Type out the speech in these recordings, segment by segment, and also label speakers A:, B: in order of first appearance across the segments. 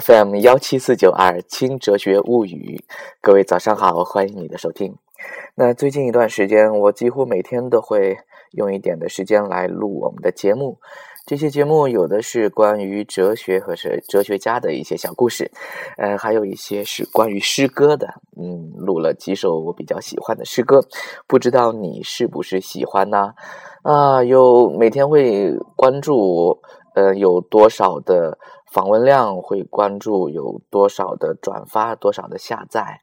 A: FM 幺七四九二轻哲学物语，各位早上好，欢迎你的收听。那最近一段时间，我几乎每天都会用一点的时间来录我们的节目。这些节目有的是关于哲学和是哲学家的一些小故事，呃，还有一些是关于诗歌的。嗯，录了几首我比较喜欢的诗歌，不知道你是不是喜欢呢？啊，有每天会关注，呃，有多少的。访问量会关注有多少的转发，多少的下载。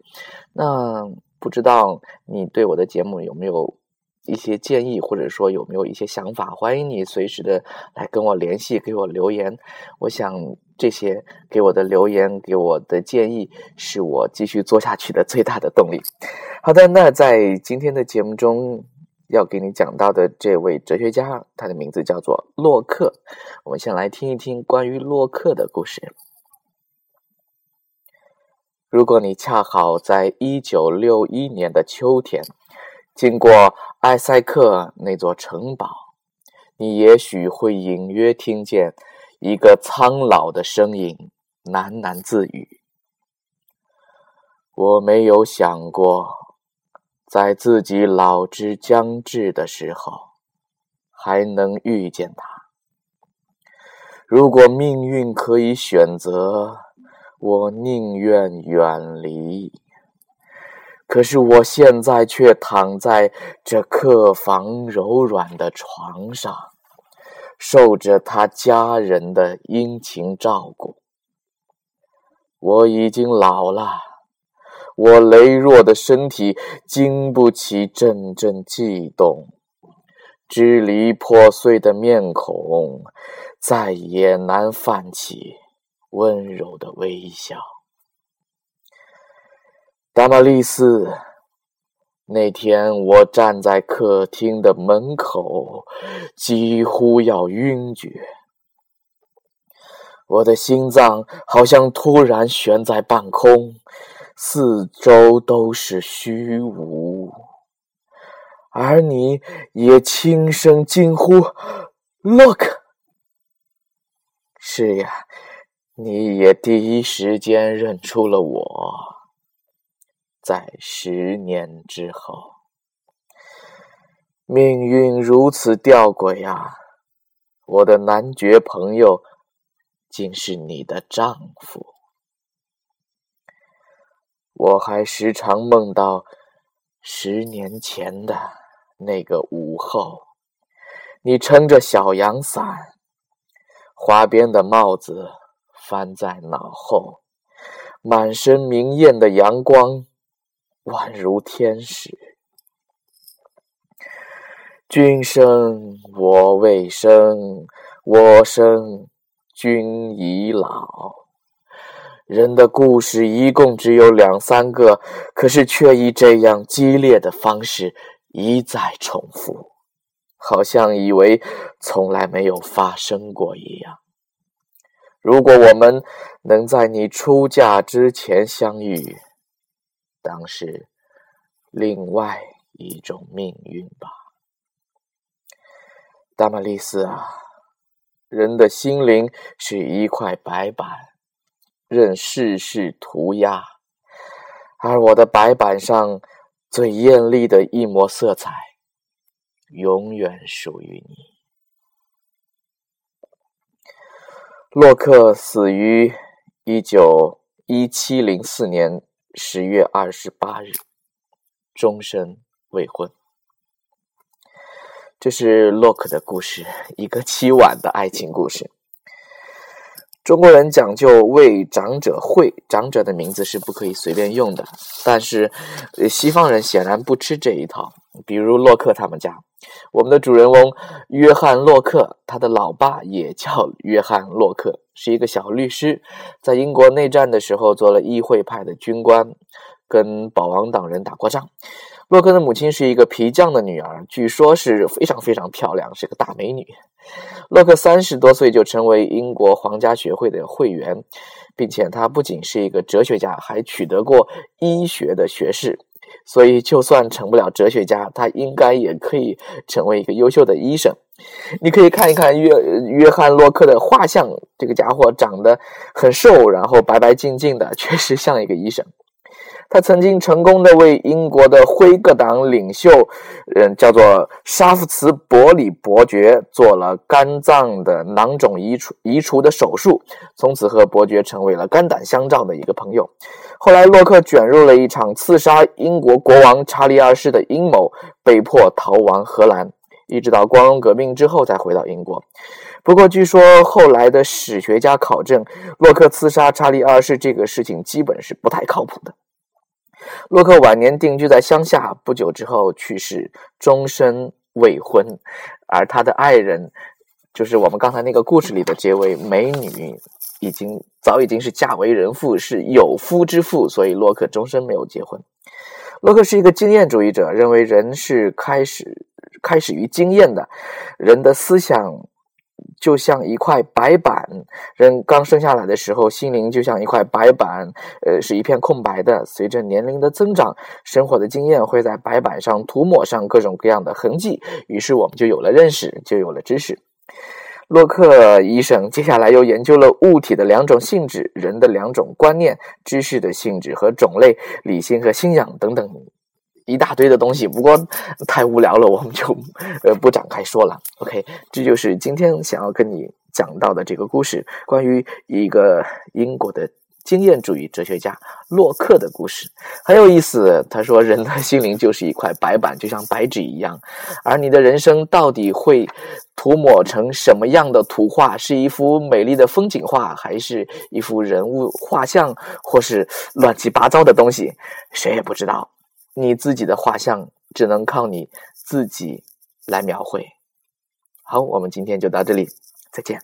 A: 那不知道你对我的节目有没有一些建议，或者说有没有一些想法？欢迎你随时的来跟我联系，给我留言。我想这些给我的留言，给我的建议，是我继续做下去的最大的动力。好的，那在今天的节目中。要给你讲到的这位哲学家，他的名字叫做洛克。我们先来听一听关于洛克的故事。如果你恰好在一九六一年的秋天经过埃塞克那座城堡，你也许会隐约听见一个苍老的声音喃喃自语：“我没有想过。”在自己老之将至的时候，还能遇见他。如果命运可以选择，我宁愿远离。可是我现在却躺在这客房柔软的床上，受着他家人的殷勤照顾。我已经老了。我羸弱的身体经不起阵阵悸动，支离破碎的面孔再也难泛起温柔的微笑。达玛利斯，那天我站在客厅的门口，几乎要晕厥，我的心脏好像突然悬在半空。四周都是虚无，而你也轻声惊呼：“Look！” 是呀，你也第一时间认出了我。在十年之后，命运如此吊诡啊！我的男爵朋友竟是你的丈夫。我还时常梦到十年前的那个午后，你撑着小阳伞，花边的帽子翻在脑后，满身明艳的阳光，宛如天使。君生我未生，我生君已老。人的故事一共只有两三个，可是却以这样激烈的方式一再重复，好像以为从来没有发生过一样。如果我们能在你出嫁之前相遇，当是另外一种命运吧，达玛利斯啊，人的心灵是一块白板。任世事涂鸦，而我的白板上最艳丽的一抹色彩，永远属于你。洛克死于一九一七零四年十月二十八日，终身未婚。这是洛克的故事，一个凄婉的爱情故事。中国人讲究为长者讳，长者的名字是不可以随便用的。但是，西方人显然不吃这一套。比如洛克他们家，我们的主人翁约翰·洛克，他的老爸也叫约翰·洛克，是一个小律师，在英国内战的时候做了议会派的军官，跟保王党人打过仗。洛克的母亲是一个皮匠的女儿，据说是非常非常漂亮，是个大美女。洛克三十多岁就成为英国皇家学会的会员，并且他不仅是一个哲学家，还取得过医学的学士。所以就算成不了哲学家，他应该也可以成为一个优秀的医生。你可以看一看约约翰洛克的画像，这个家伙长得很瘦，然后白白净净的，确实像一个医生。他曾经成功的为英国的辉格党领袖，嗯，叫做沙夫茨伯里伯爵做了肝脏的囊肿移除移除的手术，从此和伯爵成为了肝胆相照的一个朋友。后来，洛克卷入了一场刺杀英国国王查理二世的阴谋，被迫逃亡荷兰，一直到光荣革命之后才回到英国。不过，据说后来的史学家考证，洛克刺杀查理二世这个事情基本是不太靠谱的。洛克晚年定居在乡下，不久之后去世，终身未婚。而他的爱人，就是我们刚才那个故事里的这位美女，已经早已经是嫁为人妇，是有夫之妇，所以洛克终身没有结婚。洛克是一个经验主义者，认为人是开始开始于经验的，人的思想。就像一块白板，人刚生下来的时候，心灵就像一块白板，呃，是一片空白的。随着年龄的增长，生活的经验会在白板上涂抹上各种各样的痕迹，于是我们就有了认识，就有了知识。洛克医生接下来又研究了物体的两种性质、人的两种观念、知识的性质和种类、理性和信仰等等。一大堆的东西，不过太无聊了，我们就呃不展开说了。OK，这就是今天想要跟你讲到的这个故事，关于一个英国的经验主义哲学家洛克的故事，很有意思。他说，人的心灵就是一块白板，就像白纸一样，而你的人生到底会涂抹成什么样的图画？是一幅美丽的风景画，还是一幅人物画像，或是乱七八糟的东西？谁也不知道。你自己的画像只能靠你自己来描绘。好，我们今天就到这里，再见。